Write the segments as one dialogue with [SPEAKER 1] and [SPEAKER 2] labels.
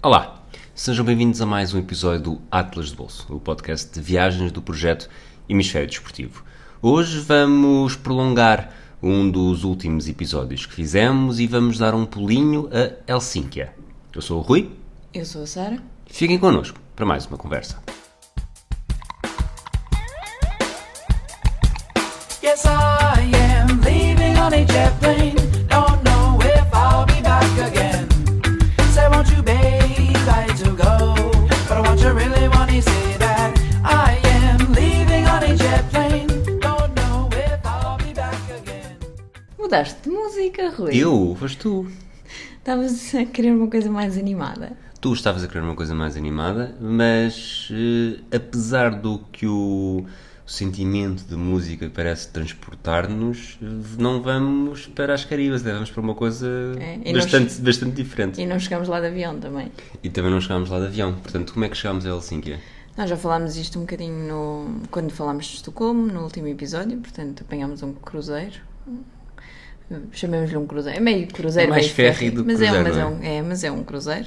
[SPEAKER 1] Olá, sejam bem-vindos a mais um episódio do Atlas de Bolso, o podcast de viagens do projeto Hemisfério Desportivo. Hoje vamos prolongar um dos últimos episódios que fizemos e vamos dar um pulinho a Helsínquia. Eu sou o Rui.
[SPEAKER 2] Eu sou a Sara.
[SPEAKER 1] Fiquem connosco para mais uma conversa.
[SPEAKER 3] Yes, I am leaving on a jet plane.
[SPEAKER 2] Mudaste de música, Rui.
[SPEAKER 1] Eu? Foste tu.
[SPEAKER 2] Estavas a querer uma coisa mais animada.
[SPEAKER 1] Tu estavas a querer uma coisa mais animada, mas eh, apesar do que o, o sentimento de música parece transportar-nos, eh, não vamos para as Caribas, vamos para uma coisa
[SPEAKER 2] É, e nós-
[SPEAKER 1] bastante, bastante diferente.
[SPEAKER 2] E não chegamos lá de avião também.
[SPEAKER 1] E também não chegámos lá de avião. Portanto, como é que chegámos a Helsínquia?
[SPEAKER 2] Nós já falámos isto um bocadinho no, quando falámos de Estocolmo, no último episódio, portanto apanhámos um cruzeiro. Chamemos-lhe um cruzeiro. É meio cruzeiro,
[SPEAKER 1] É mais
[SPEAKER 2] meio
[SPEAKER 1] ferry do que
[SPEAKER 2] mas é, um-
[SPEAKER 1] cruzeiro,
[SPEAKER 2] mas, é um, é, mas é um cruzeiro.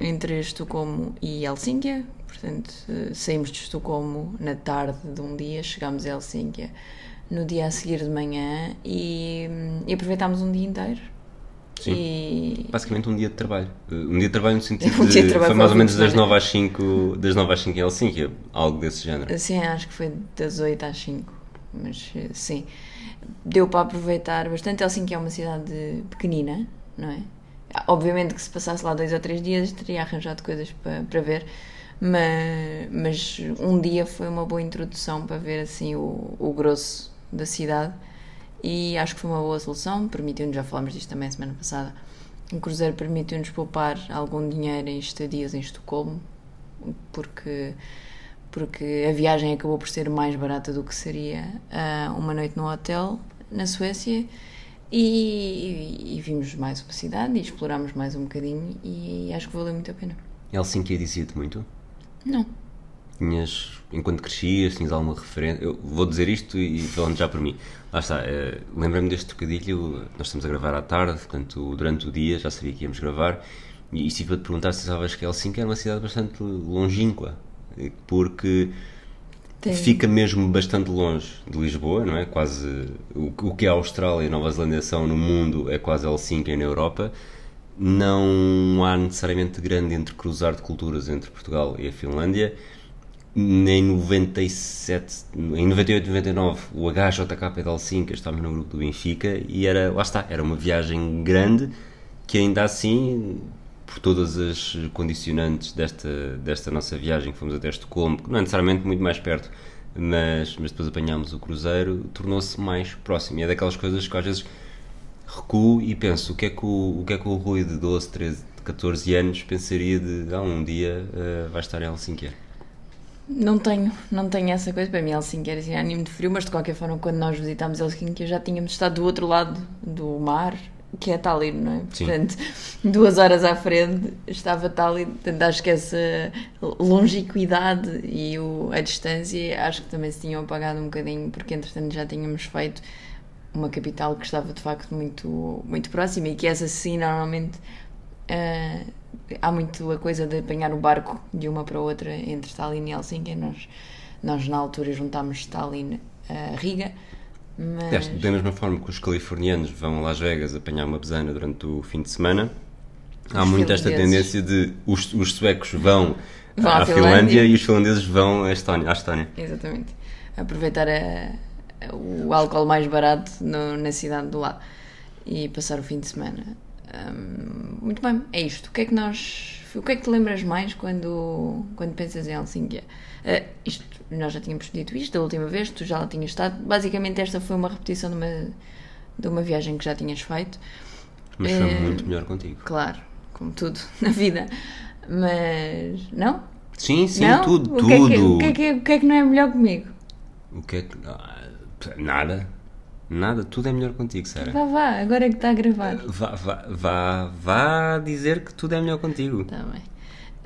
[SPEAKER 2] Entre Estocolmo e Helsínquia. Portanto, eh, saímos de Estocolmo na tarde de um dia, chegámos a Helsínquia no dia a seguir de manhã e, e aproveitámos um dia inteiro.
[SPEAKER 1] Sim.
[SPEAKER 2] E
[SPEAKER 1] Basicamente um dia de trabalho. Uh, Um dia de trabalho no sentido
[SPEAKER 2] Um de
[SPEAKER 1] de... Foi mais ou menos das
[SPEAKER 2] fim de
[SPEAKER 1] 9 às 5, das 9 às 5 em Helsínquia, algo desse género.
[SPEAKER 2] Assim, acho que foi das 8 às 5. Mas eh, sim, deu para aproveitar bastante. Helsinki é uma cidade pequenina, não é? Obviamente que se passasse lá dois ou três dias teria arranjado coisas para, para ver, mas, mas um dia foi uma boa introdução para ver assim o, o grosso da cidade e acho que foi uma boa solução. Permitiu-nos, já falámos disto também semana passada, o cruzeiro permitiu-nos poupar algum dinheiro em estadias em Estocolmo, porque porque a viagem acabou por ser mais barata do que seria ah, uma noite no hotel na Suécia e, e vimos mais uma cidade e explorámos mais um bocadinho e acho que valeu muito a pena.
[SPEAKER 1] Helsínquia dizia-te muito?
[SPEAKER 2] Não.
[SPEAKER 1] Tinhas, enquanto crescias, tinhas alguma referência? Eu vou dizer isto e falando já por mim. Lá está, eh, lembrei-me deste trocadilho, nós estamos a gravar à tarde, portanto, durante o dia já sabia que íamos gravar, e estive a te perguntar se sabes que Helsínquia era uma cidade bastante longínqua, porque fica mesmo bastante longe de Lisboa, não é? Quase o, o que a Austrália e Nova Zelândia são no mundo é quase Helsínquia na Europa. Não há necessariamente grande entrecruzar de culturas entre Portugal e a Finlândia. Em 97, em 98, 99, o HJK de Helsínquia estava no grupo do Benfica e era, lá está, era uma viagem grande que ainda assim, por todas as condicionantes desta, desta nossa viagem, que fomos até Estocolmo, que não é necessariamente muito mais perto, mas, mas depois apanhámos o cruzeiro, tornou-se mais próximo. E é daquelas coisas que às vezes recuo e penso, o que é que o, o, que é que o Rui de 12, 13, 14 anos pensaria de, ah, um dia eh, vai estar em Helsínquia?
[SPEAKER 2] Não tenho, não tenho essa coisa. Para mim, Helsinki era sinónimo de frio, mas de qualquer forma, quando nós visitámos Helsinki, já tínhamos estado do outro lado do mar, que é Tallinn, não é?
[SPEAKER 1] Sim.
[SPEAKER 2] Portanto, duas horas à frente estava Tallinn. Portanto, acho que essa longequidade e o, a distância, acho que também se tinham apagado um bocadinho, porque entretanto já tínhamos feito uma capital que estava de facto muito, muito próxima e que essa sim, normalmente. ah, há muito a coisa de apanhar o barco de uma para outra entre Tallinn e Helsinki. Nós, nós na altura juntámos Tallinn a Riga, mas
[SPEAKER 1] Deste, da mesma forma que os californianos vão a Las Vegas apanhar uma besana durante o fim de semana, há
[SPEAKER 2] Os
[SPEAKER 1] muito esta tendência de os, os suecos vão,
[SPEAKER 2] Vão à
[SPEAKER 1] à, Finlândia.
[SPEAKER 2] Finlândia.
[SPEAKER 1] e os finlandeses vão à Estónia. À Estónia.
[SPEAKER 2] exatamente aproveitar a- a- o álcool mais barato no- na cidade do lado e passar o fim de semana. Hum, muito bem, é isto. O que é que nós. O que é que te lembras mais quando, quando pensas em Helsínquia? Ah, isto, nós já tínhamos dito isto da última vez, tu já lá tinhas estado. Basicamente, esta foi uma repetição de uma, de uma viagem que já tinhas feito.
[SPEAKER 1] Mas foi
[SPEAKER 2] Eh,
[SPEAKER 1] muito melhor contigo.
[SPEAKER 2] Claro, como tudo na vida. Mas. Não?
[SPEAKER 1] Sim, sim,
[SPEAKER 2] não?
[SPEAKER 1] tudo,
[SPEAKER 2] o que, é que,
[SPEAKER 1] tudo.
[SPEAKER 2] o, que é que, o que é que não é melhor comigo?
[SPEAKER 1] O que é que. ah, nada. Nada, tudo é melhor contigo, Sara.
[SPEAKER 2] Vá, vá, agora é que está a gravar.
[SPEAKER 1] Vá, vá, vá, vá dizer que tudo é melhor contigo.
[SPEAKER 2] Está bem.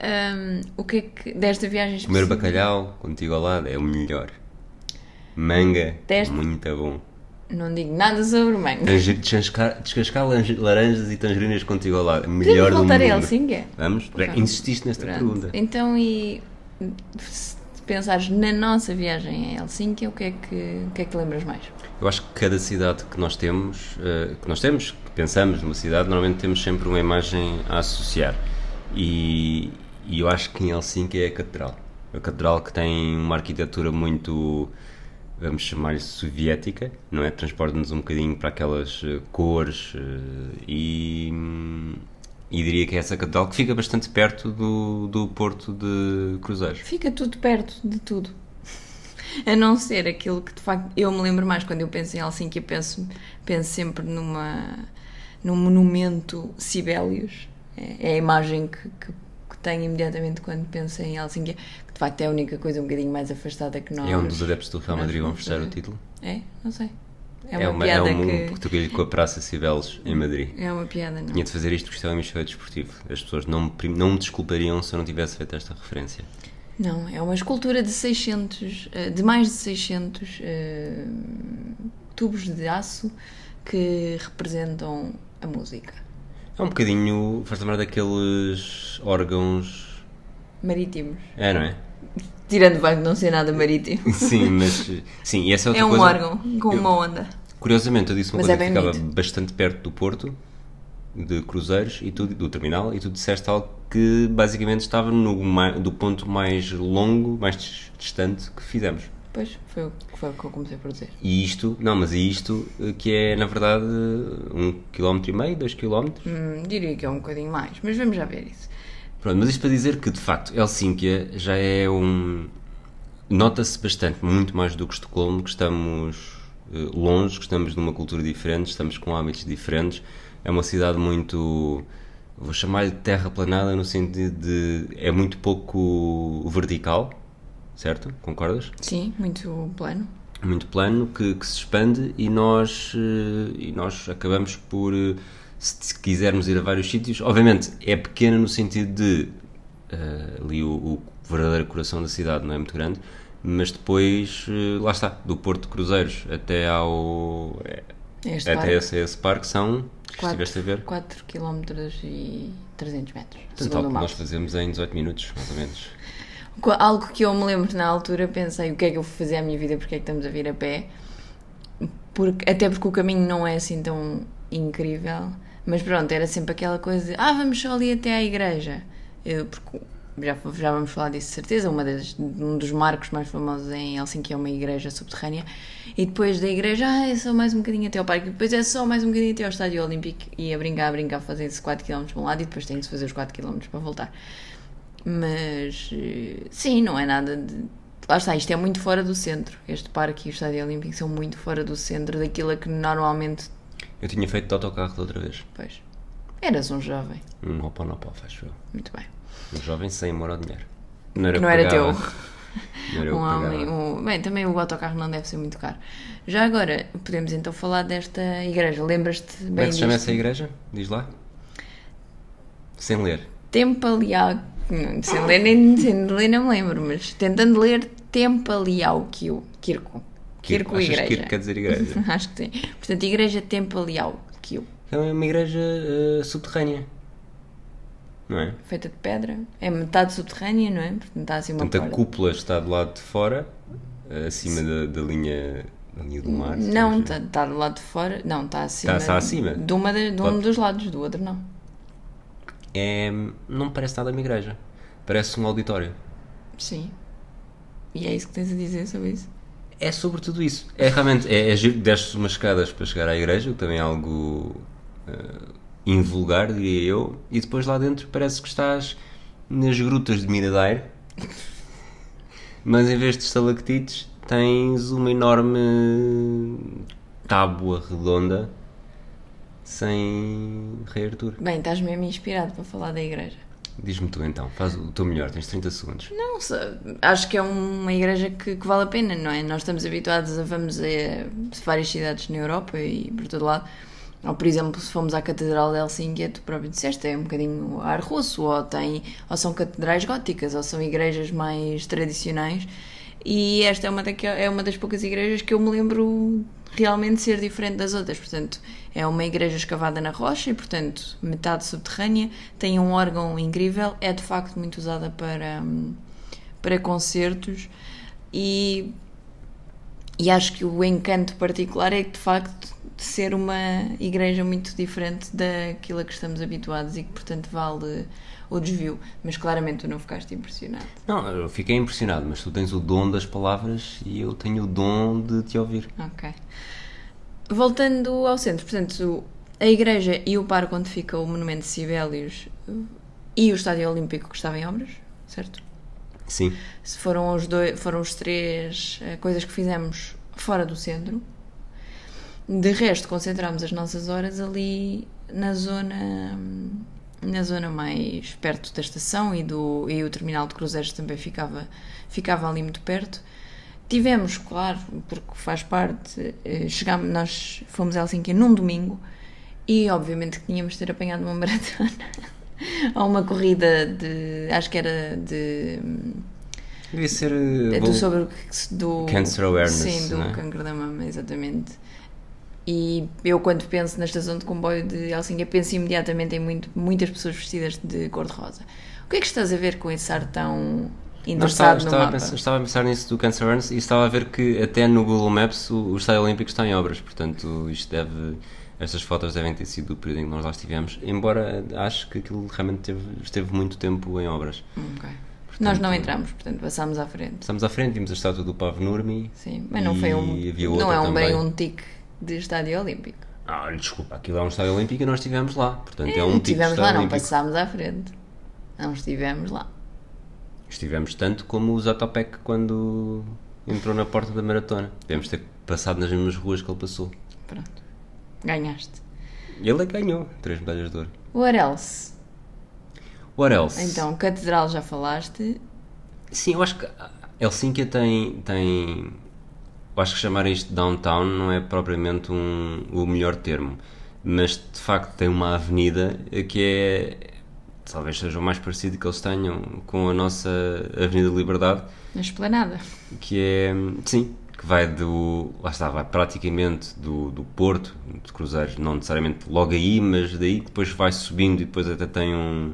[SPEAKER 2] Hum, o que é que. Desta viagem
[SPEAKER 1] Comer
[SPEAKER 2] específica-
[SPEAKER 1] bacalhau contigo ao lado é o melhor. Manga,
[SPEAKER 2] Teste.
[SPEAKER 1] muito bom.
[SPEAKER 2] Não digo nada sobre mango.
[SPEAKER 1] Tange- Descascar, descascar laranjas e tangerinas contigo ao lado. Melhor do mundo.
[SPEAKER 2] voltar a Helsinki?
[SPEAKER 1] Vamos?
[SPEAKER 2] Vamos.
[SPEAKER 1] Insististe nesta
[SPEAKER 2] Pronto.
[SPEAKER 1] pergunta.
[SPEAKER 2] Então, e se pensares na nossa viagem a Helsinki, o que é que, o que, é que lembras mais?
[SPEAKER 1] Eu acho que cada cidade que nós temos, eh, que nós temos, que pensamos numa cidade, normalmente temos sempre uma imagem a associar. E, e eu acho que em Helsinki é a catedral. A catedral que tem uma arquitetura muito, vamos chamar-lhe soviética, não é? Transporta-nos um bocadinho para aquelas eh, cores eh, e, e diria que é essa catedral que fica bastante perto do, do porto de Cruzeiros.
[SPEAKER 2] Fica tudo perto de tudo. A não ser aquilo que de facto eu me lembro mais quando eu penso em Helsinki, eu penso, penso sempre numa, num monumento Sibelius. É, é a imagem que, que tenho imediatamente quando penso em Helsinki, que de facto é a única coisa um bocadinho mais afastada que nós.
[SPEAKER 1] É um dos adeptos do Real Madrid vão festejar o título.
[SPEAKER 2] É? Não sei. É
[SPEAKER 1] É,
[SPEAKER 2] uma,
[SPEAKER 1] uma, é
[SPEAKER 2] piada
[SPEAKER 1] um
[SPEAKER 2] que.
[SPEAKER 1] trocadilho com a Praça Cibeles em Madrid.
[SPEAKER 2] É uma piada, não.
[SPEAKER 1] Tinha de fazer isto porque é um hemisfério desportivo. As pessoas não me, não me desculpariam se eu não tivesse feito esta referência.
[SPEAKER 2] Não, é uma escultura de 600, eh, de mais de 600 eh, tubos de aço que representam a música.
[SPEAKER 1] É um bocadinho. faz lembrar daqueles órgãos.
[SPEAKER 2] Marítimos.
[SPEAKER 1] É, não é?
[SPEAKER 2] Tirando o de não ser nada marítimo.
[SPEAKER 1] Sim, mas. Sim, e essa é outra
[SPEAKER 2] É um
[SPEAKER 1] coisa.
[SPEAKER 2] órgão com
[SPEAKER 1] Eu-
[SPEAKER 2] uma onda.
[SPEAKER 1] Curiosamente, eu disse uma
[SPEAKER 2] Mas
[SPEAKER 1] coisa
[SPEAKER 2] é
[SPEAKER 1] que
[SPEAKER 2] bem
[SPEAKER 1] ficava
[SPEAKER 2] bonito.
[SPEAKER 1] bastante perto do Porto, de Cruzeiros, e tu, do terminal, e tu disseste algo que basicamente estava no, ma- do ponto mais longo, mais dis- distante que fizemos.
[SPEAKER 2] Pois, foi o, foi o que eu comecei por dizer.
[SPEAKER 1] E isto, não, mas e isto eh, que é na verdade um quilómetro e meio, dois quilómetros.
[SPEAKER 2] Hum, diria que é um bocadinho mais, mas vamos já ver isso.
[SPEAKER 1] Pronto, mas isto para dizer que de facto Helsínquia já é um. Nota-se bastante, muito mais do que Estocolmo, que estamos eh, longe, que estamos numa cultura diferente, estamos com hábitos diferentes. É uma cidade muito. Vou chamar-lhe terraplanada no sentido de. é muito pouco vertical, certo? Concordas?
[SPEAKER 2] Sim, muito plano.
[SPEAKER 1] muito plano que, que se expande e nós, eh, e nós acabamos por, eh, se se quisermos ir a vários sítios, obviamente é pequena no sentido de eh, ali o, o verdadeiro coração da cidade não é muito grande, mas depois eh, lá está, do Porto de Cruzeiros até ao eh,
[SPEAKER 2] Este
[SPEAKER 1] até
[SPEAKER 2] parque.
[SPEAKER 1] esse, esse parque são, se
[SPEAKER 2] 4
[SPEAKER 1] estiveste a ver,
[SPEAKER 2] km e 300 metros.
[SPEAKER 1] tanto
[SPEAKER 2] segundo
[SPEAKER 1] algo
[SPEAKER 2] o
[SPEAKER 1] que nós fazemos em 18 minutos, mais ou menos.
[SPEAKER 2] Algo que eu me lembro na altura, pensei o que é que eu vou fazer à minha vida, porque é que estamos a vir a pé. Porque, até porque o caminho não é assim tão incrível. Mas pronto, era sempre aquela coisa de ah, vamos só ali até à igreja. Eu, porque já, já vamos falar disso de certeza. Uma das, um dos marcos mais famosos em Helsinki é uma igreja subterrânea. E depois da igreja, ah, é só mais um bocadinho até ao parque. E depois é só mais um bocadinho até ao estádio olímpico. E a brincar, a brincar, fazer-se 4km para um lado e depois tem se fazer os 4km para voltar. Mas eh, sim, não é nada de. Lá está, isto é muito fora do centro. Este parque e o Estádio Olímpico são muito fora do centro daquilo a que normalmente.
[SPEAKER 1] Eu tinha feito de autocarro da outra vez,
[SPEAKER 2] Pois. Eras um jovem.
[SPEAKER 1] um Hoponopo, acho eu.
[SPEAKER 2] Muito bem.
[SPEAKER 1] Um jovem sem amor ao dinheiro. Não era
[SPEAKER 2] Que não era teu.
[SPEAKER 1] Não era
[SPEAKER 2] Um homem. Um... Bem, também o autocarro não deve ser muito caro. Já agora, podemos então falar desta igreja. Lembras-te bem
[SPEAKER 1] Como é que se chama essa igreja? Diz lá. Sem ler.
[SPEAKER 2] Tempaliau. Sem ler, nem sem ler não me lembro, mas tentando ler Tempaliauquio. Kirko. Kirko
[SPEAKER 1] Achas que
[SPEAKER 2] Igreja.
[SPEAKER 1] Kirko quer dizer igreja?
[SPEAKER 2] Acho que sim. Portanto, Igreja Tempaliauquio.
[SPEAKER 1] É uma igreja eh, subterrânea. Não é?
[SPEAKER 2] Feita de pedra. É metade subterrânea, não é? Portanto, está assim uma
[SPEAKER 1] Portanto, a cúpula está do lado de fora, acima da, da linha, da linha do mar.
[SPEAKER 2] Não, está,
[SPEAKER 1] ver.
[SPEAKER 2] está do lado de fora. Não, está acima.
[SPEAKER 1] está acima?
[SPEAKER 2] De, uma de, de um
[SPEAKER 1] Pode-
[SPEAKER 2] dos lados, do outro não.
[SPEAKER 1] É, não me parece nada uma igreja. Parece um auditório.
[SPEAKER 2] Sim. E é isso que tens a dizer sobre isso?
[SPEAKER 1] É sobre tudo isso. É realmente, é, é giro, umas escadas para chegar à igreja, o que também é algo eh, invulgar, diria eu, e depois lá dentro parece que estás nas grutas de Miradeiro, mas em vez de estalactites tens uma enorme tábua redonda sem rei Artur.
[SPEAKER 2] Bem, estás mesmo inspirado para falar da igreja.
[SPEAKER 1] Diz-me tu então, faz o teu melhor, tens 30 segundos.
[SPEAKER 2] Não, acho que é uma igreja que, que vale a pena, não é? Nós estamos habituados a vamos a várias cidades na Europa e por todo lado. Ou, por exemplo, se fomos à Catedral de Helsínquia, tu próprio disseste, é um bocadinho ar russo, ou, tem, ou são catedrais góticas, ou são igrejas mais tradicionais. E esta é uma, daque- é uma das poucas igrejas que eu me lembro realmente ser diferente das outras. Portanto, é uma igreja escavada na rocha e, portanto, metade subterrânea. Tem um órgão incrível. É de facto muito usada para, hum, para concertos. E, e acho que o encanto particular é de facto, de ser uma igreja muito diferente daquilo a que estamos habituados e que, portanto, vale o desvio. Mas claramente tu não ficaste impressionado.
[SPEAKER 1] Não, eu fiquei impressionado, mas tu tens o dom das palavras e eu tenho o dom de te ouvir.
[SPEAKER 2] Ok. Voltando ao centro, portanto, a igreja e o parque onde fica o Monumento de Sibelius e o Estádio Olímpico que estava em obras, certo?
[SPEAKER 1] Sim.
[SPEAKER 2] Se Foram os, dois, foram os três eh, coisas que fizemos fora do centro. De resto, concentramos as nossas horas ali na zona na zona mais perto da estação e, do, e o terminal de cruzeiros também ficava, ficava ali muito perto. Tivemos, claro, porque faz parte, eh, chegámos, nós fomos a Helsinki num domingo e obviamente que tínhamos de ter apanhado uma maratona ou uma corrida de, acho que era de
[SPEAKER 1] Devia ser. eh,
[SPEAKER 2] do, sobre do
[SPEAKER 1] Cancer awareness,
[SPEAKER 2] Sim, do
[SPEAKER 1] é?
[SPEAKER 2] cancro da mama, exatamente. E eu, quando penso na estação de comboio de Helsinki, penso imediatamente em muito, muitas pessoas vestidas de cor-de-rosa. O que é que estás a ver com esse ar tão
[SPEAKER 1] estava,
[SPEAKER 2] interessado no
[SPEAKER 1] estava,
[SPEAKER 2] mapa?
[SPEAKER 1] pensar, estava a pensar nisso do Cancer Runs e estava a ver que até no Google Maps o, o Estádio Olímpico está em obras, portanto isto deve. Estas fotos devem ter sido do período em que nós lá estivemos, embora acho que aquilo realmente teve- esteve muito tempo em obras.
[SPEAKER 2] Ok. Nós não entramos, portanto passámos à frente.
[SPEAKER 1] Estamos à frente, vimos a estátua do Pavo Nurmi.
[SPEAKER 2] Sim, mas não foi um. Não é um bem um tique de estádio olímpico.
[SPEAKER 1] Ah, desculpa, aquilo é um estádio olímpico e nós estivemos lá. Portanto, é, um tipo
[SPEAKER 2] estivemos lá,
[SPEAKER 1] estádio
[SPEAKER 2] não
[SPEAKER 1] olímpico.
[SPEAKER 2] passámos à frente. Não estivemos lá.
[SPEAKER 1] Estivemos tanto como o Zatopek quando entrou na porta da maratona. Devemos ter passado nas mesmas ruas que ele passou.
[SPEAKER 2] Pronto. Ganhaste.
[SPEAKER 1] Ele é ganhou três medalhas de ouro.
[SPEAKER 2] What else?
[SPEAKER 1] What else?
[SPEAKER 2] Então, Catedral já falaste.
[SPEAKER 1] Sim, eu acho que Helsínquia tem, tem. Eu acho que chamar isto de downtown não é propriamente um, o melhor termo, mas de facto tem uma avenida que é. talvez seja o mais parecido que eles tenham com a nossa Avenida Liberdade,
[SPEAKER 2] Na esplanada.
[SPEAKER 1] que é. sim, que vai do. lá está, vai praticamente do, do Porto, de Cruzeiros, não necessariamente logo aí, mas daí depois vai subindo e depois até tem um.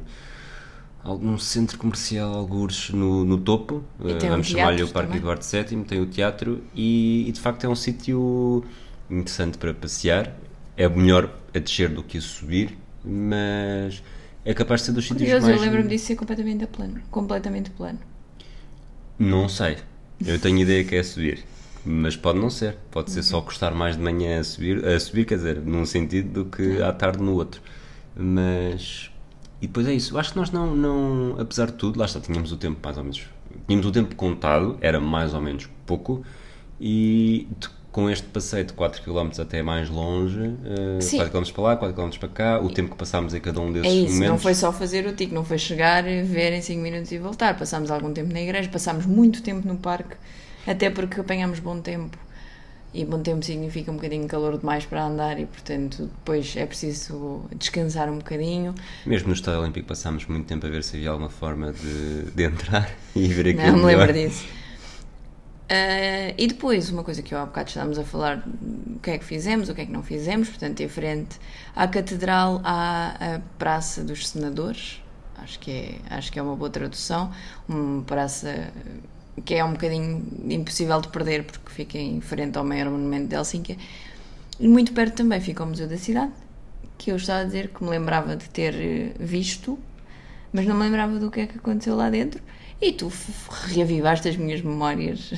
[SPEAKER 1] Algum centro comercial, algures no, no topo,
[SPEAKER 2] um
[SPEAKER 1] vamos chamar-lhe o Parque
[SPEAKER 2] também.
[SPEAKER 1] Eduardo VII, tem o teatro e, e, de facto é um sítio interessante para passear. É melhor a descer do que a subir, mas é capaz de ser dos sítios
[SPEAKER 2] Curioso,
[SPEAKER 1] mais.
[SPEAKER 2] eu lembro-me disso ser completamente plano. Completamente plano.
[SPEAKER 1] Não sei. Eu tenho ideia que é subir. Mas pode não ser. Pode ser só custar mais de manhã a subir, a subir, quer dizer, num sentido do que à tarde no outro. Mas. E depois é isso. Eu acho que nós não, não. Apesar de tudo, lá está, tínhamos o tempo mais ou menos. Tínhamos o tempo contado, era mais ou menos pouco. E com este passeio de 4 km até mais longe,
[SPEAKER 2] Sim.
[SPEAKER 1] 4 km para lá, 4 km para cá, o tempo que passámos em cada um desses
[SPEAKER 2] É isso,
[SPEAKER 1] momentos.
[SPEAKER 2] não foi só fazer o tique, não foi chegar, ver em 5 minutos e voltar. Passámos algum tempo na igreja, passámos muito tempo no parque, até porque apanhámos bom tempo. E bom tempo significa um bocadinho calor demais para andar e, portanto, depois é preciso descansar um bocadinho.
[SPEAKER 1] Mesmo no Estádio Olímpico passámos muito tempo a ver se havia alguma forma de, de entrar e ver aquilo
[SPEAKER 2] Não me lembro disso. Ah, e depois, uma coisa que eu há bocado estávamos a falar, o que é que fizemos, o que é que não fizemos, portanto, em frente à Catedral, há a Praça dos Senadores, acho que é, acho que é uma boa tradução, uma praça que é um bocadinho impossível de perder porque fica em frente ao maior monumento de Helsínquia. E muito perto também fica o Museu da Cidade, que eu estava a dizer que me lembrava de ter eh, visto, mas não me lembrava do que é que aconteceu lá dentro. E tu reavivaste as minhas memórias.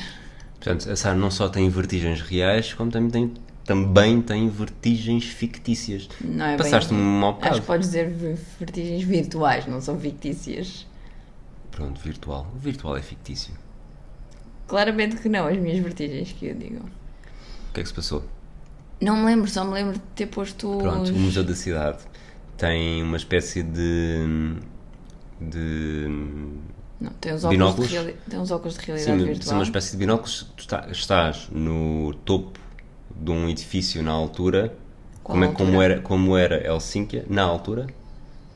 [SPEAKER 1] Portanto, a Sara não só tem vertigens reais, como também tem, também tem vertigens fictícias.
[SPEAKER 2] Não é
[SPEAKER 1] Passaste-me um mau
[SPEAKER 2] Acho
[SPEAKER 1] bocado.
[SPEAKER 2] que podes dizer vertigens virtuais, não são fictícias.
[SPEAKER 1] Pronto, virtual. O virtual é fictício.
[SPEAKER 2] Claramente que não, as minhas vertigens que eu digo.
[SPEAKER 1] O que é que se passou?
[SPEAKER 2] Não me lembro, só me lembro de ter posto.
[SPEAKER 1] Pronto, o Museu da Cidade tem uma espécie de. de.
[SPEAKER 2] Não, tem uns óculos, de, reali... tem uns óculos de
[SPEAKER 1] Sim,
[SPEAKER 2] realidade
[SPEAKER 1] são
[SPEAKER 2] virtual.
[SPEAKER 1] uma espécie de binóculos. Tu está- estás no topo de um edifício na altura.
[SPEAKER 2] Qual
[SPEAKER 1] como, é,
[SPEAKER 2] altura?
[SPEAKER 1] como, era, como era Helsínquia, na altura.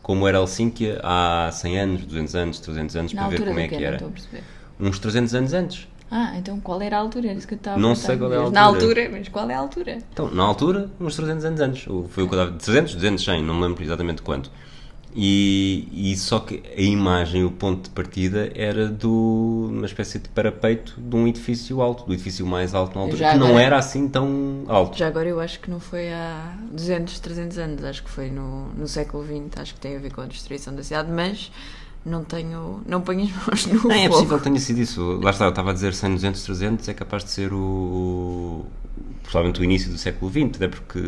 [SPEAKER 1] Como era Helsínquia há 100 anos, 200 anos, 300 anos,
[SPEAKER 2] Na
[SPEAKER 1] para ver como é que era. Uns 300 anos antes.
[SPEAKER 2] Ah, então qual era a altura? Era isso que eu estava
[SPEAKER 1] Não sei qual é a
[SPEAKER 2] Na
[SPEAKER 1] altura.
[SPEAKER 2] altura, mas qual é a altura?
[SPEAKER 1] Então, na altura, uns 300 anos antes. Foi o que eu dava. 300, 200, 100, não me lembro exatamente quanto. E, e só que a imagem, o ponto de partida era de uma espécie de parapeito de um edifício alto, do edifício mais alto na altura,
[SPEAKER 2] Já
[SPEAKER 1] que não
[SPEAKER 2] agora-
[SPEAKER 1] era assim tão alto.
[SPEAKER 2] Já agora eu acho que não foi há 200, 300 anos, acho que foi no, no século XX, acho que tem a ver com a destruição da cidade, mas não tenho, não ponho as mãos no
[SPEAKER 1] Não, é
[SPEAKER 2] fogo.
[SPEAKER 1] possível que tenha sido isso. Lá está, eu estava a dizer 100, 200, 300, é capaz de ser o. Provavelmente o início do século XX, até porque.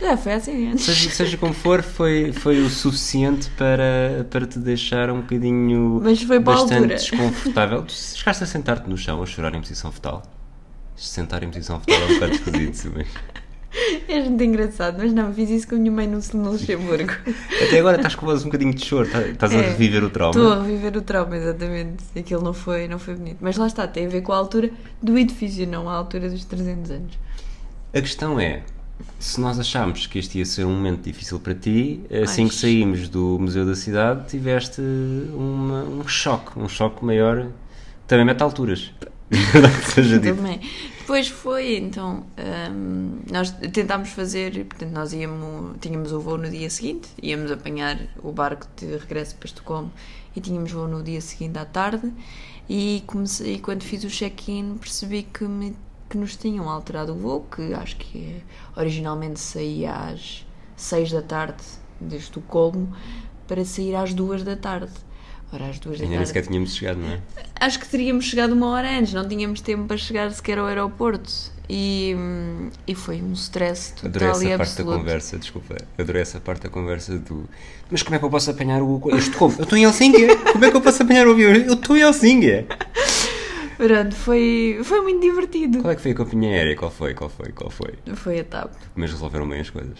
[SPEAKER 2] Já foi assim antes.
[SPEAKER 1] Seja, seja como for, foi, foi o suficiente para, para te deixar um bocadinho.
[SPEAKER 2] Mas foi para
[SPEAKER 1] bastante desconfortável. Tu chegaste a sentar-te no chão a chorar em posição fetal? Sentar em posição fetal é um bocado esquisito, mas.
[SPEAKER 2] É muito engraçado, mas não, fiz isso com a minha mãe no, no Luxemburgo.
[SPEAKER 1] Até agora estás com voz um bocadinho de choro, tá- estás a
[SPEAKER 2] É,
[SPEAKER 1] reviver o trauma.
[SPEAKER 2] Estou a reviver o trauma, exatamente. Aquilo não foi, não foi bonito. Mas lá está, tem a ver com a altura do edifício, não a altura dos 300 anos.
[SPEAKER 1] A questão é, se nós achámos que este ia ser um momento difícil para ti, assim
[SPEAKER 2] Ai.
[SPEAKER 1] que saímos do Museu da Cidade, tiveste uma- um choque, um choque maior, também mete alturas. Seja dito.
[SPEAKER 2] Também. Depois foi, então, hum, nós tentámos fazer, portanto, nós íamos, tínhamos o voo no dia seguinte, íamos apanhar o barco de regresso para Estocolmo e tínhamos voo no dia seguinte à tarde e, comecei, e quando fiz o check-in percebi que, me- que nos tinham alterado o voo, que acho que originalmente saía às 6 da tarde de Estocolmo para sair às 2 da tarde. Ora, às 2 da
[SPEAKER 1] Ainda nem
[SPEAKER 2] tarde.
[SPEAKER 1] sequer tínhamos chegado, não é?
[SPEAKER 2] Acho que teríamos chegado uma hora antes, não tínhamos tempo para chegar sequer ao aeroporto. E, e foi um stress
[SPEAKER 1] Adorei
[SPEAKER 2] total e
[SPEAKER 1] essa parte da
[SPEAKER 2] absoluto.
[SPEAKER 1] conversa, desculpa. Adorei essa parte da conversa do. Mas como é que eu posso apanhar o. Eu estou, eu estou em Helsínquia! Como é que eu posso apanhar o avião? Eu estou em Helsínquia!
[SPEAKER 2] Pronto, foi, foi muito divertido.
[SPEAKER 1] Qual é que foi a companhia aérea? Qual foi? Qual foi? Qual foi?
[SPEAKER 2] Foi a TAP.
[SPEAKER 1] Mas resolveram bem as coisas.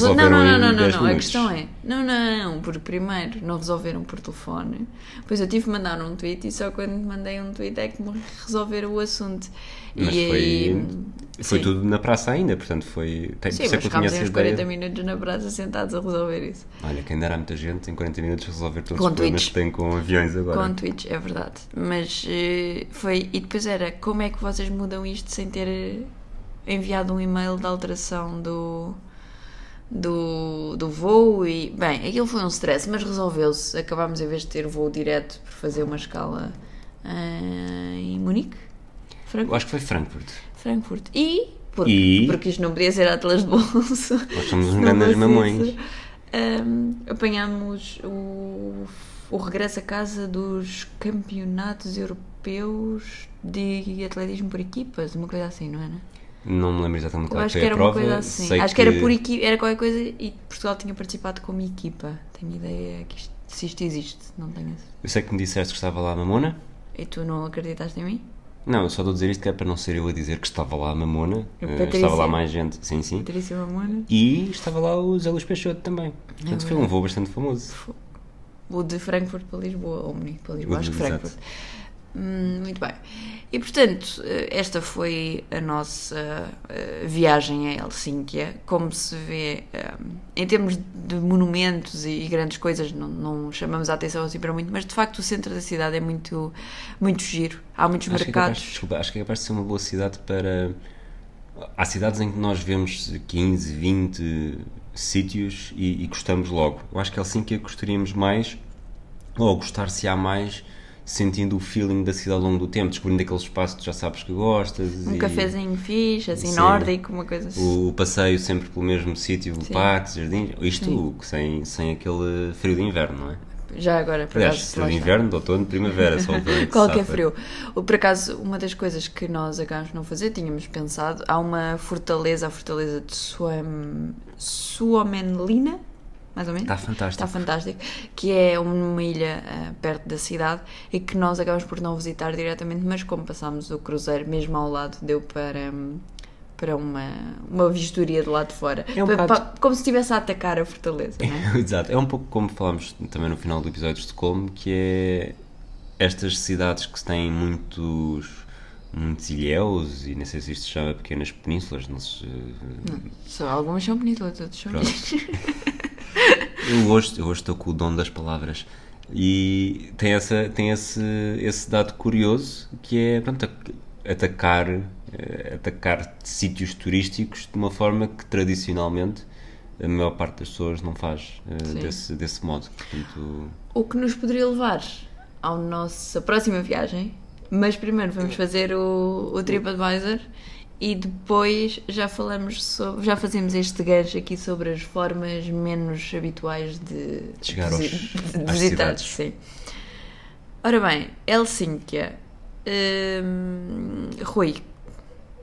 [SPEAKER 2] Não, não, não, não,
[SPEAKER 1] 10
[SPEAKER 2] não, A questão é, não, não, porque primeiro não resolveram por telefone. Depois eu tive que mandar um tweet e só quando mandei um tweet é que me resolveram o assunto.
[SPEAKER 1] Mas
[SPEAKER 2] e
[SPEAKER 1] foi,
[SPEAKER 2] aí,
[SPEAKER 1] foi
[SPEAKER 2] sim.
[SPEAKER 1] tudo na praça ainda, portanto foi. Tem,
[SPEAKER 2] Sim, mas ficámos uns
[SPEAKER 1] ideia.
[SPEAKER 2] 40 minutos na praça sentados a resolver isso.
[SPEAKER 1] Olha, quem dera a muita gente em 40 minutos resolver todos
[SPEAKER 2] Com
[SPEAKER 1] os problemas
[SPEAKER 2] tweets.
[SPEAKER 1] que tem com aviões agora.
[SPEAKER 2] Com Twitch, é verdade. Mas eh, foi. E depois era como é que vocês mudam isto sem ter eh, enviado um e-mail de alteração do. Do, do voo e. Bem, aquilo foi um stress, mas resolveu-se. Acabámos, em vez de ter voo direto, por fazer uma escala eh, em Munique?
[SPEAKER 1] Eu
[SPEAKER 2] Frankfurt?
[SPEAKER 1] acho que foi Frankfurt.
[SPEAKER 2] Frankfurt. E. Porque,
[SPEAKER 1] E?
[SPEAKER 2] porque isto não podia ser Atlas de bolso.
[SPEAKER 1] Nós somos uns grandes mamões.
[SPEAKER 2] Ahm, apanhámos o, o regresso a casa dos campeonatos europeus de atletismo por equipas, uma coisa assim, não era?
[SPEAKER 1] Não me lembro exatamente qual
[SPEAKER 2] acho
[SPEAKER 1] foi
[SPEAKER 2] que era
[SPEAKER 1] a prova.
[SPEAKER 2] uma coisa assim.
[SPEAKER 1] Sei
[SPEAKER 2] Acho que... era por equipa, era qualquer coisa e Portugal tinha participado como equipa. Tenho ideia que isto, se isto existe, não tenho.
[SPEAKER 1] Eu sei que me disseste que estava lá a Mamona.
[SPEAKER 2] E tu não acreditaste em mim?
[SPEAKER 1] Não, eu só estou a dizer isto que é para não ser eu a dizer que estava lá a Mamona. Eh,
[SPEAKER 2] Patrícia.
[SPEAKER 1] estava lá mais gente, sim, sim.
[SPEAKER 2] Patrícia Mamona?
[SPEAKER 1] E estava lá o Zé Luís Peixoto também. Portanto, foi um voo bastante famoso.
[SPEAKER 2] O de Frankfurt para Lisboa, ou Munique para Lisboa, acho que. Frankfurt. Hum, muito bem. E portanto, eh, esta foi a nossa eh, viagem a Helsínquia. Como se vê, eh, em termos de monumentos e grandes coisas, não, não chamamos a atenção assim para muito, mas de facto o centro da cidade é muito, muito giro. Há muitos
[SPEAKER 1] Acho que, é capaz,
[SPEAKER 2] mercados.
[SPEAKER 1] desculpa, acho que é capaz de ser uma boa cidade para. Há cidades em que nós vemos 15, 20 sítios e, e gostamos logo. Eu acho que Helsínquia gostaríamos mais, ou gostar-se-á mais, sentindo o feeling da cidade ao longo do tempo, descobrindo aquele espaço que tu já sabes que gostas.
[SPEAKER 2] Um
[SPEAKER 1] e
[SPEAKER 2] cafezinho fixe, assim,
[SPEAKER 1] Sim.
[SPEAKER 2] nórdico, uma coisa assim.
[SPEAKER 1] O passeio sempre pelo mesmo sítio,
[SPEAKER 2] Sim.
[SPEAKER 1] parques, jardins. Isto sem, sem aquele frio de inverno, não é?
[SPEAKER 2] Já agora, por
[SPEAKER 1] Aliás,
[SPEAKER 2] acaso,
[SPEAKER 1] de inverno, de outono, primavera, só
[SPEAKER 2] Qualquer
[SPEAKER 1] safa.
[SPEAKER 2] frio. Por acaso, uma das coisas que nós acabamos de não fazer, tínhamos pensado, há uma fortaleza, a fortaleza de Suam, Suomenlina, mais ou menos.
[SPEAKER 1] Está fantástico.
[SPEAKER 2] Está fantástico. Que é uma ilha ah, perto da cidade e que nós acabamos por não visitar diretamente, mas como passámos o cruzeiro mesmo ao lado, deu para. hum, Para uma, uma vistoria de lá de fora.
[SPEAKER 1] É um
[SPEAKER 2] Pa-
[SPEAKER 1] bocado-
[SPEAKER 2] pa- como se estivesse a atacar a fortaleza, não é?
[SPEAKER 1] Exato, é um pouco como falámos também no final do episódio de Estocolmo, que é estas cidades que têm muitos, muitos ilhéus, e nem sei se isto se chama pequenas penínsulas, não se,
[SPEAKER 2] Só algumas são bonitas, outras são
[SPEAKER 1] Pronto. eu, hoje, eu hoje estou com o dom das palavras. E tem, essa, tem esse, esse dado curioso que é pronto, atacar, eh, atacar sítios turísticos de uma forma que tradicionalmente a maior parte das pessoas não faz eh,
[SPEAKER 2] Sim.
[SPEAKER 1] desse, desse modo. Portanto,
[SPEAKER 2] O que nos poderia levar à nossa próxima viagem, mas primeiro vamos fazer o, o TripAdvisor e depois já falamos sobre, já fazemos este gancho aqui sobre as formas menos habituais de,
[SPEAKER 1] Chegar aos-
[SPEAKER 2] de visitar. Sim. Ora bem, Helsínquia. Hum, Rui,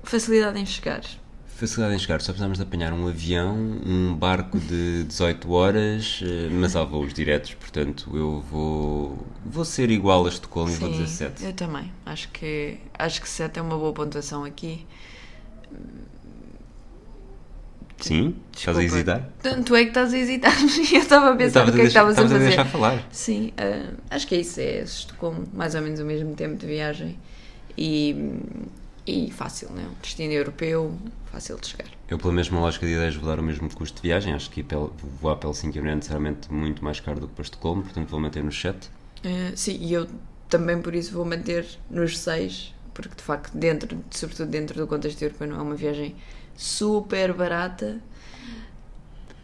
[SPEAKER 2] facilidade em chegar.
[SPEAKER 1] facilidade em chegar, só precisamos de apanhar um avião, um barco de 18 horas, eh, mas há voos diretos, portanto eu vou, vou ser igual a Estocolmo e vou dizer 7.
[SPEAKER 2] eu também. Acho que, acho que 7 é uma boa pontuação aqui.
[SPEAKER 1] Sim? Estás a
[SPEAKER 2] Desculpa.
[SPEAKER 1] hesitar?
[SPEAKER 2] Tu é que estás a hesitar. Eu estava a pensar o que é que estavas a
[SPEAKER 1] estavas
[SPEAKER 2] fazer.
[SPEAKER 1] deixar falar.
[SPEAKER 2] Sim, ah, acho que é isso. É Estocolmo, mais ou menos o mesmo tempo de viagem. E, e fácil, não é? Destino europeu, fácil de chegar.
[SPEAKER 1] Eu, pela mesma lógica de ideias, vou dar o mesmo custo de viagem. Acho que voar Helsinki não é necessariamente muito mais caro do que para Estocolmo, portanto vou manter no 7.
[SPEAKER 2] Ah, sim, e eu também por isso vou manter nos 6, porque de facto, dentro, sobretudo dentro do contexto europeu, não é uma viagem super barata.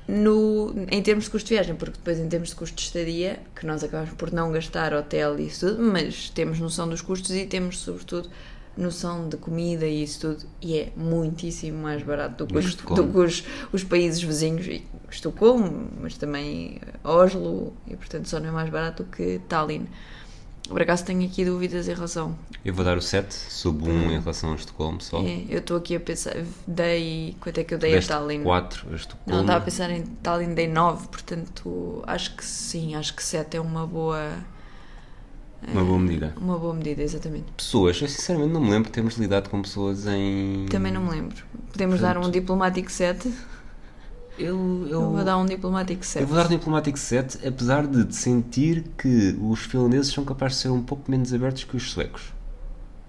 [SPEAKER 2] No, em termos de custo de viagem, porque depois em termos de custo de estadia, que nós acabamos por não gastar hotel e isso tudo, mas temos noção dos custos e temos sobretudo noção de comida e isso tudo, e é muitíssimo mais barato do que, os, do que os, os países vizinhos, e Estocolmo, mas também Oslo, e portanto só não é mais barato do que Tallinn. Por acaso tenho aqui dúvidas em relação.
[SPEAKER 1] Eu vou dar o 7, sob 1 em relação a Estocolmo só.
[SPEAKER 2] É, eu estou aqui a pensar, dei. Quanto é que eu dei
[SPEAKER 1] Deste
[SPEAKER 2] a Tallinn?
[SPEAKER 1] 4 a
[SPEAKER 2] Não,
[SPEAKER 1] Estocolmo.
[SPEAKER 2] estava a pensar em Tallinn dei 9, portanto acho que sim, acho que 7 é uma boa.
[SPEAKER 1] Uma boa medida.
[SPEAKER 2] Uma boa medida, exatamente.
[SPEAKER 1] Pessoas, eu sinceramente não me lembro de termos lidado com pessoas em.
[SPEAKER 2] Também não me lembro. Podemos dar um
[SPEAKER 1] Portanto,
[SPEAKER 2] diplomático 7.
[SPEAKER 1] Eu, eu,
[SPEAKER 2] Eu vou dar um diplomático 7.
[SPEAKER 1] eu vou dar um diplomático 7, apesar de de sentir que os finlandeses são capazes de ser um pouco menos abertos que os suecos.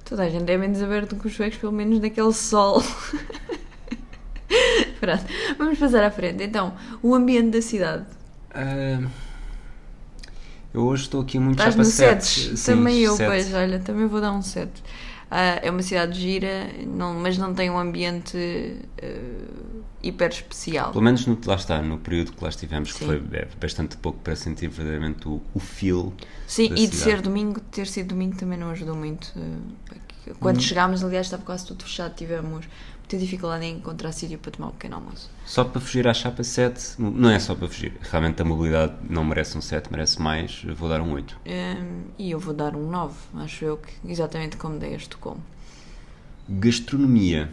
[SPEAKER 2] Toda a gente é menos aberto que os suecos, pelo menos naquele sol. Pronto, vamos passar à frente. Então, o ambiente da cidade.
[SPEAKER 1] Ah, eu hoje estou aqui muito
[SPEAKER 2] Estás
[SPEAKER 1] chapa
[SPEAKER 2] no
[SPEAKER 1] 7.
[SPEAKER 2] 7. Também eu, pois, olha, também vou dar um 7. Ah, é uma cidade gira, não, mas não tem um ambiente eh, hiper especial.
[SPEAKER 1] Pelo menos no, lá está, no período que lá estivemos, que
[SPEAKER 2] Sim.
[SPEAKER 1] foi é, bastante pouco para sentir verdadeiramente o, o feel.
[SPEAKER 2] Sim, e de
[SPEAKER 1] cidade.
[SPEAKER 2] ser domingo, ter sido domingo também não ajudou muito. eh, Quando
[SPEAKER 1] Uhum.
[SPEAKER 2] chegámos, aliás, estava quase tudo fechado, tivemos muita dificuldade em encontrar sítio para tomar um pequeno almoço.
[SPEAKER 1] Só para fugir à chapa 7, não é só para fugir. Realmente a mobilidade não merece um 7, merece mais. Eu vou dar um 8.
[SPEAKER 2] Hum, e eu vou dar um 9, acho eu, que exatamente como dei a Estocolmo.
[SPEAKER 1] Gastronomia.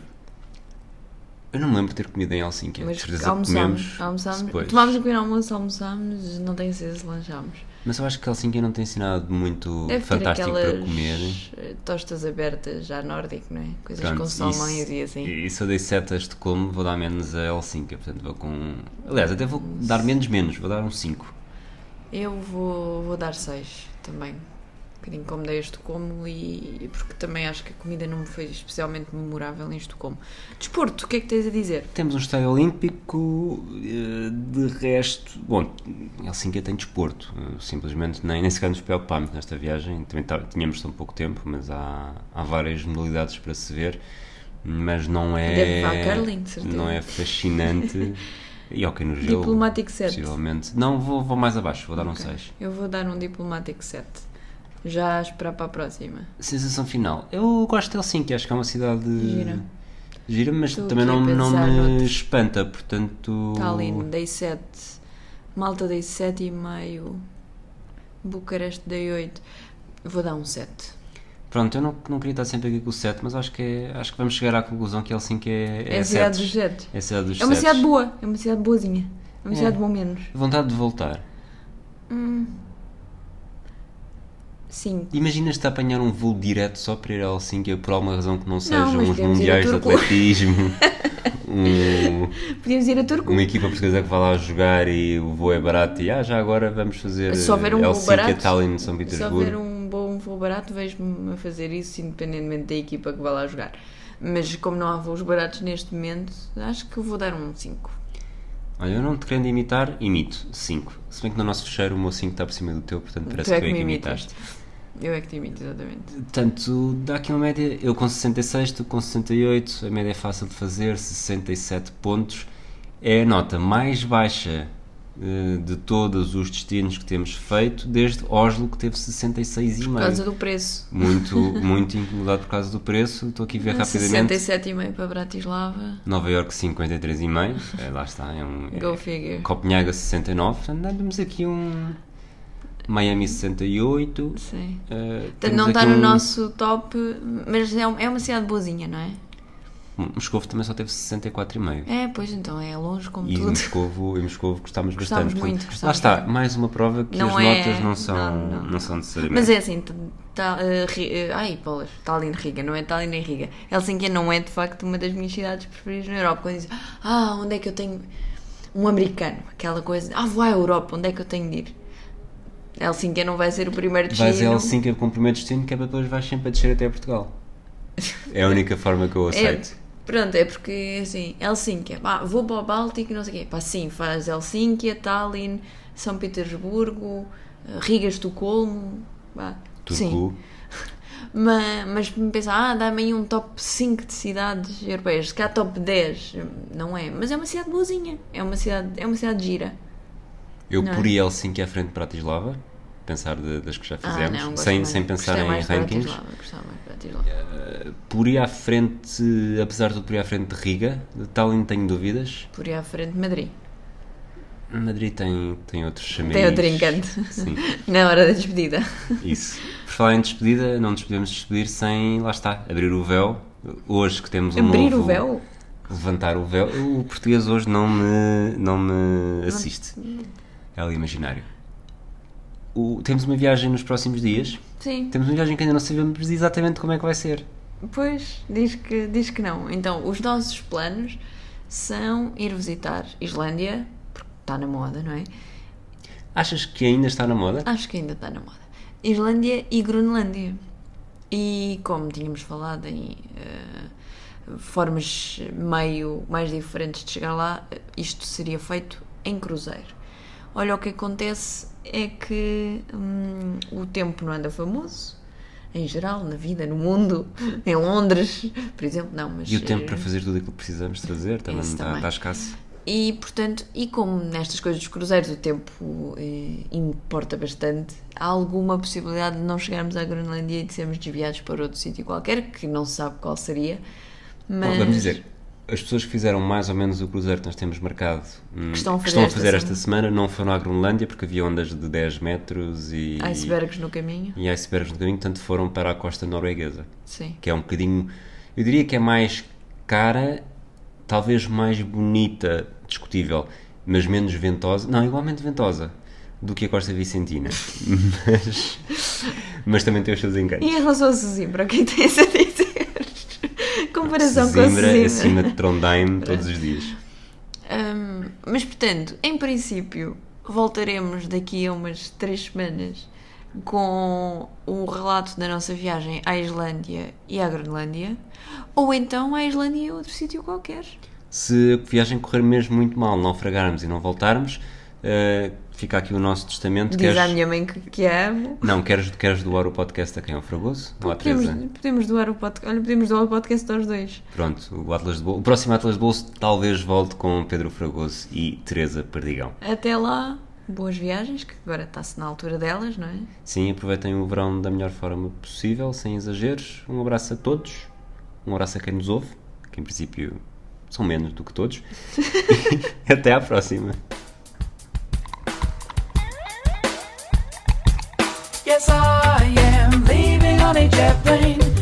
[SPEAKER 1] Eu não me lembro de ter comido em Helsinki.
[SPEAKER 2] Mas
[SPEAKER 1] certeza
[SPEAKER 2] almoçámos, almoçámos, tomámos um pequeno almoço, almoçámos, não tenho certeza se lanchámos.
[SPEAKER 1] Mas eu acho que Helsinki não tem ensinado muito
[SPEAKER 2] Deve
[SPEAKER 1] fantástico para comer.
[SPEAKER 2] eh, tostas abertas já nórdico, não é? Coisas
[SPEAKER 1] Pronto,
[SPEAKER 2] com
[SPEAKER 1] isso-
[SPEAKER 2] e assim.
[SPEAKER 1] E se eu dei 7 a Estocolmo, vou dar menos a Helsinki. Portanto, vou com. Aliás, até vou dar menos menos, vou dar um 5.
[SPEAKER 2] Eu vou, vou dar 6 também. Um bocadinho como dei a Estocolmo e, e porque também acho que a comida não me foi especialmente memorável em Estocolmo. Desporto, o que é que tens a dizer?
[SPEAKER 1] Temos um estádio olímpico, eh, de resto. Bom, Helsinki tem desporto, eh, simplesmente nem, nem sequer nos preocupámos nesta viagem. Também tá- tínhamos tão pouco tempo, mas há, há várias modalidades para se ver. Mas não é.
[SPEAKER 2] Deve curling, de certeza.
[SPEAKER 1] Não é fascinante. e ok, no gelo.
[SPEAKER 2] Diplomático 7.
[SPEAKER 1] Possivelmente. Não, vou, vou mais abaixo, vou dar um
[SPEAKER 2] Ok.
[SPEAKER 1] 6.
[SPEAKER 2] Eu vou dar um diplomático 7. Já a esperar para a próxima.
[SPEAKER 1] Sensação final. Eu gosto de Helsinki, acho que é uma cidade.
[SPEAKER 2] Gira.
[SPEAKER 1] Gira, mas
[SPEAKER 2] Estou
[SPEAKER 1] também não, não me
[SPEAKER 2] noutros.
[SPEAKER 1] espanta, portanto.
[SPEAKER 2] Tallinn, dei 7. Malta, dei 7,5. Bucareste, dei 8. Vou dar um 7.
[SPEAKER 1] Pronto, eu não, não queria estar sempre aqui com o 7, mas acho que, é- acho que vamos chegar à conclusão que Helsinki é,
[SPEAKER 2] É, a cidade dos 7.
[SPEAKER 1] É cidade dos
[SPEAKER 2] É uma cidade boa. É uma cidade boazinha. É uma
[SPEAKER 1] É.
[SPEAKER 2] cidade bom menos.
[SPEAKER 1] Vontade de voltar.
[SPEAKER 2] Hum. Sim.
[SPEAKER 1] Imaginas-te apanhar um voo direto só para ir a Helsinki por alguma razão que não seja
[SPEAKER 2] mas
[SPEAKER 1] uns mundiais de
[SPEAKER 2] Turku.
[SPEAKER 1] atletismo, um-
[SPEAKER 2] Podíamos ir a Turco.
[SPEAKER 1] uma equipa portuguesa que vai lá jogar e o voo é barato e ah, já agora vamos fazer
[SPEAKER 2] Se houver um voo
[SPEAKER 1] Helsinki a
[SPEAKER 2] barato,
[SPEAKER 1] Tallinn, São
[SPEAKER 2] Se houver
[SPEAKER 1] Petersburgo.
[SPEAKER 2] um bom voo barato, vejo-me a fazer isso, independentemente da equipa que vai lá jogar. Mas como não há voos baratos neste momento, acho que vou dar um 5.
[SPEAKER 1] Olha, eu não te querendo imitar, imito 5. Se bem que no nosso fecheiro o meu 5 está por cima do teu, portanto parece
[SPEAKER 2] tu é
[SPEAKER 1] que
[SPEAKER 2] que
[SPEAKER 1] eu é que
[SPEAKER 2] imitas.
[SPEAKER 1] imitaste.
[SPEAKER 2] Eu é que te imito, exatamente.
[SPEAKER 1] Portanto, dá aqui uma média, eu com 66, tu com 68, a média é fácil de fazer, 67 pontos. É a nota mais baixa de todos os destinos que temos feito, desde Oslo, que teve 66,5.
[SPEAKER 2] Por causa do preço.
[SPEAKER 1] Muito, muito incomodado por causa do preço. Estou aqui a ver rapidamente.
[SPEAKER 2] 67,5 para Bratislava.
[SPEAKER 1] Nova York 53,5. É, lá está, é um. é-
[SPEAKER 2] Go figure.
[SPEAKER 1] Copenhaga 69. Portanto, andamos aqui um. Miami 68.
[SPEAKER 2] Sim.
[SPEAKER 1] eh,
[SPEAKER 2] Portanto,
[SPEAKER 1] temos
[SPEAKER 2] não está no
[SPEAKER 1] um-
[SPEAKER 2] nosso top, mas é, é uma cidade boazinha, não é?
[SPEAKER 1] Moscovo também só teve 64,5.
[SPEAKER 2] É, pois então, é longe como
[SPEAKER 1] E
[SPEAKER 2] tudo.
[SPEAKER 1] Moscovo, em Moscovo gostámos
[SPEAKER 2] Gostámos
[SPEAKER 1] bastante.
[SPEAKER 2] muito, gostámos
[SPEAKER 1] lá está,
[SPEAKER 2] muito.
[SPEAKER 1] mais uma prova que
[SPEAKER 2] Não
[SPEAKER 1] as
[SPEAKER 2] é-
[SPEAKER 1] notas não são,
[SPEAKER 2] não,
[SPEAKER 1] não,
[SPEAKER 2] não,
[SPEAKER 1] são necessariamente.
[SPEAKER 2] Mas é assim, tá, eh, ai, bolas, Tallinn, Riga, não é Tallinn nem Riga. Helsinki não é de facto uma das minhas cidades preferidas na Europa. Quando dizem, ah, onde é que eu tenho um americano? Aquela coisa, ah, vou à Europa, onde é que eu tenho de ir? Helsinki não vai ser o primeiro destino.
[SPEAKER 1] Vais a Helsinki com o primeiro destino, que é para depois vais sempre a descer até Portugal. É a única forma que eu
[SPEAKER 2] É,
[SPEAKER 1] aceito.
[SPEAKER 2] Pronto, é porque assim, Helsinki, pá, vou para o Báltico, não sei o quê. Pá, sim, faz Helsinki, Tallinn, São Petersburgo, eh, Riga, Estocolmo, pá, sim.
[SPEAKER 1] Turku.
[SPEAKER 2] Mas, mas me pensa, ah, dá-me aí um top 5 de cidades europeias, se calhar top 10, não é? Mas é uma cidade boazinha, é uma cidade, é uma cidade gira.
[SPEAKER 1] Eu
[SPEAKER 2] Não é?
[SPEAKER 1] poria Helsinki à frente de Bratislava, pensar de- das que já
[SPEAKER 2] Ah,
[SPEAKER 1] fizemos,
[SPEAKER 2] não, gosto
[SPEAKER 1] sem,
[SPEAKER 2] mais-
[SPEAKER 1] sem pensar em rankings.
[SPEAKER 2] Gostava mais de Bratislava.
[SPEAKER 1] Poria à frente, apesar de tudo, poria à frente de Riga. De Tallinn tenho dúvidas.
[SPEAKER 2] Por aí à frente de Madrid.
[SPEAKER 1] Madrid tem, tem outros chamariz.
[SPEAKER 2] Tem outro encanto.
[SPEAKER 1] Sim,
[SPEAKER 2] Na hora da despedida.
[SPEAKER 1] isso. Por falar em despedida, não nos podemos despedir sem, lá está, abrir o véu. Hoje que temos um
[SPEAKER 2] Abrir
[SPEAKER 1] novo...
[SPEAKER 2] o véu?
[SPEAKER 1] Levantar o véu. O português hoje não me, não me assiste. É ali imaginário. O- temos uma viagem nos próximos dias.
[SPEAKER 2] Sim.
[SPEAKER 1] Temos uma viagem que ainda não sabemos exatamente como é que vai ser.
[SPEAKER 2] Pois, diz que, diz que não. Então, os nossos planos são ir visitar Islândia, porque está na moda, não é?
[SPEAKER 1] Achas que ainda está na moda?
[SPEAKER 2] Acho que ainda está na moda. Islândia e Groenlândia. E como tínhamos falado em eh, formas meio mais diferentes de chegar lá, isto seria feito em cruzeiro. Olha, o que acontece é que hum, o tempo não anda famoso, em geral, na vida, no mundo, em Londres, por exemplo, não, mas...
[SPEAKER 1] E o tempo
[SPEAKER 2] eh,
[SPEAKER 1] para fazer tudo aquilo que precisamos de fazer também está, está escasso.
[SPEAKER 2] e, portanto, e como nestas coisas dos cruzeiros o tempo eh, importa bastante, há alguma possibilidade de não chegarmos à Groenlândia e de sermos desviados para outro sítio qualquer, que não se sabe qual seria, mas...
[SPEAKER 1] Bom, vamos dizer, as pessoas que fizeram mais ou menos o cruzeiro que nós temos marcado, hum,
[SPEAKER 2] estão a fazer esta
[SPEAKER 1] esta semana, não foram à Groenlândia porque havia ondas de 10 metros e,
[SPEAKER 2] Icebergs no caminho,
[SPEAKER 1] e icebergs no caminho, portanto foram para a costa norueguesa,
[SPEAKER 2] sim.
[SPEAKER 1] que é um bocadinho, eu diria que é mais cara, talvez mais bonita, discutível, mas menos ventosa, não, igualmente ventosa, do que a costa vicentina, mas, mas também tem os seus encantos.
[SPEAKER 2] E em relação a Sesimbra, o que é Comparação com a
[SPEAKER 1] acima de Trondheim todos os dias.
[SPEAKER 2] Hum, mas portanto, em princípio, voltaremos daqui a umas três semanas com um relato da nossa viagem à Islândia e à Groenlândia, ou então à Islândia e a outro sítio qualquer.
[SPEAKER 1] Se a viagem correr mesmo muito mal, naufragarmos e não voltarmos, eh, fica aqui o nosso testamento.
[SPEAKER 2] Diz à
[SPEAKER 1] Queres-
[SPEAKER 2] minha mãe que, que amo.
[SPEAKER 1] Não, queres, queres doar o podcast a quem é o Fragoso? Ou à
[SPEAKER 2] Podemos,
[SPEAKER 1] Teresa?
[SPEAKER 2] podemos doar o podcast. Olha, podemos doar o podcast aos dois.
[SPEAKER 1] Pronto, o, Atlas de Bolso, o próximo Atlas de Bolso talvez volte com Pedro Fragoso e Teresa Perdigão.
[SPEAKER 2] Até lá, boas viagens, que agora está-se na altura delas, não é?
[SPEAKER 1] Sim, aproveitem o verão da melhor forma possível, sem exageros. Um abraço a todos, um abraço a quem nos ouve, que em princípio são menos do que todos. e até à próxima.
[SPEAKER 3] Yes, I am leaving on a jet plane.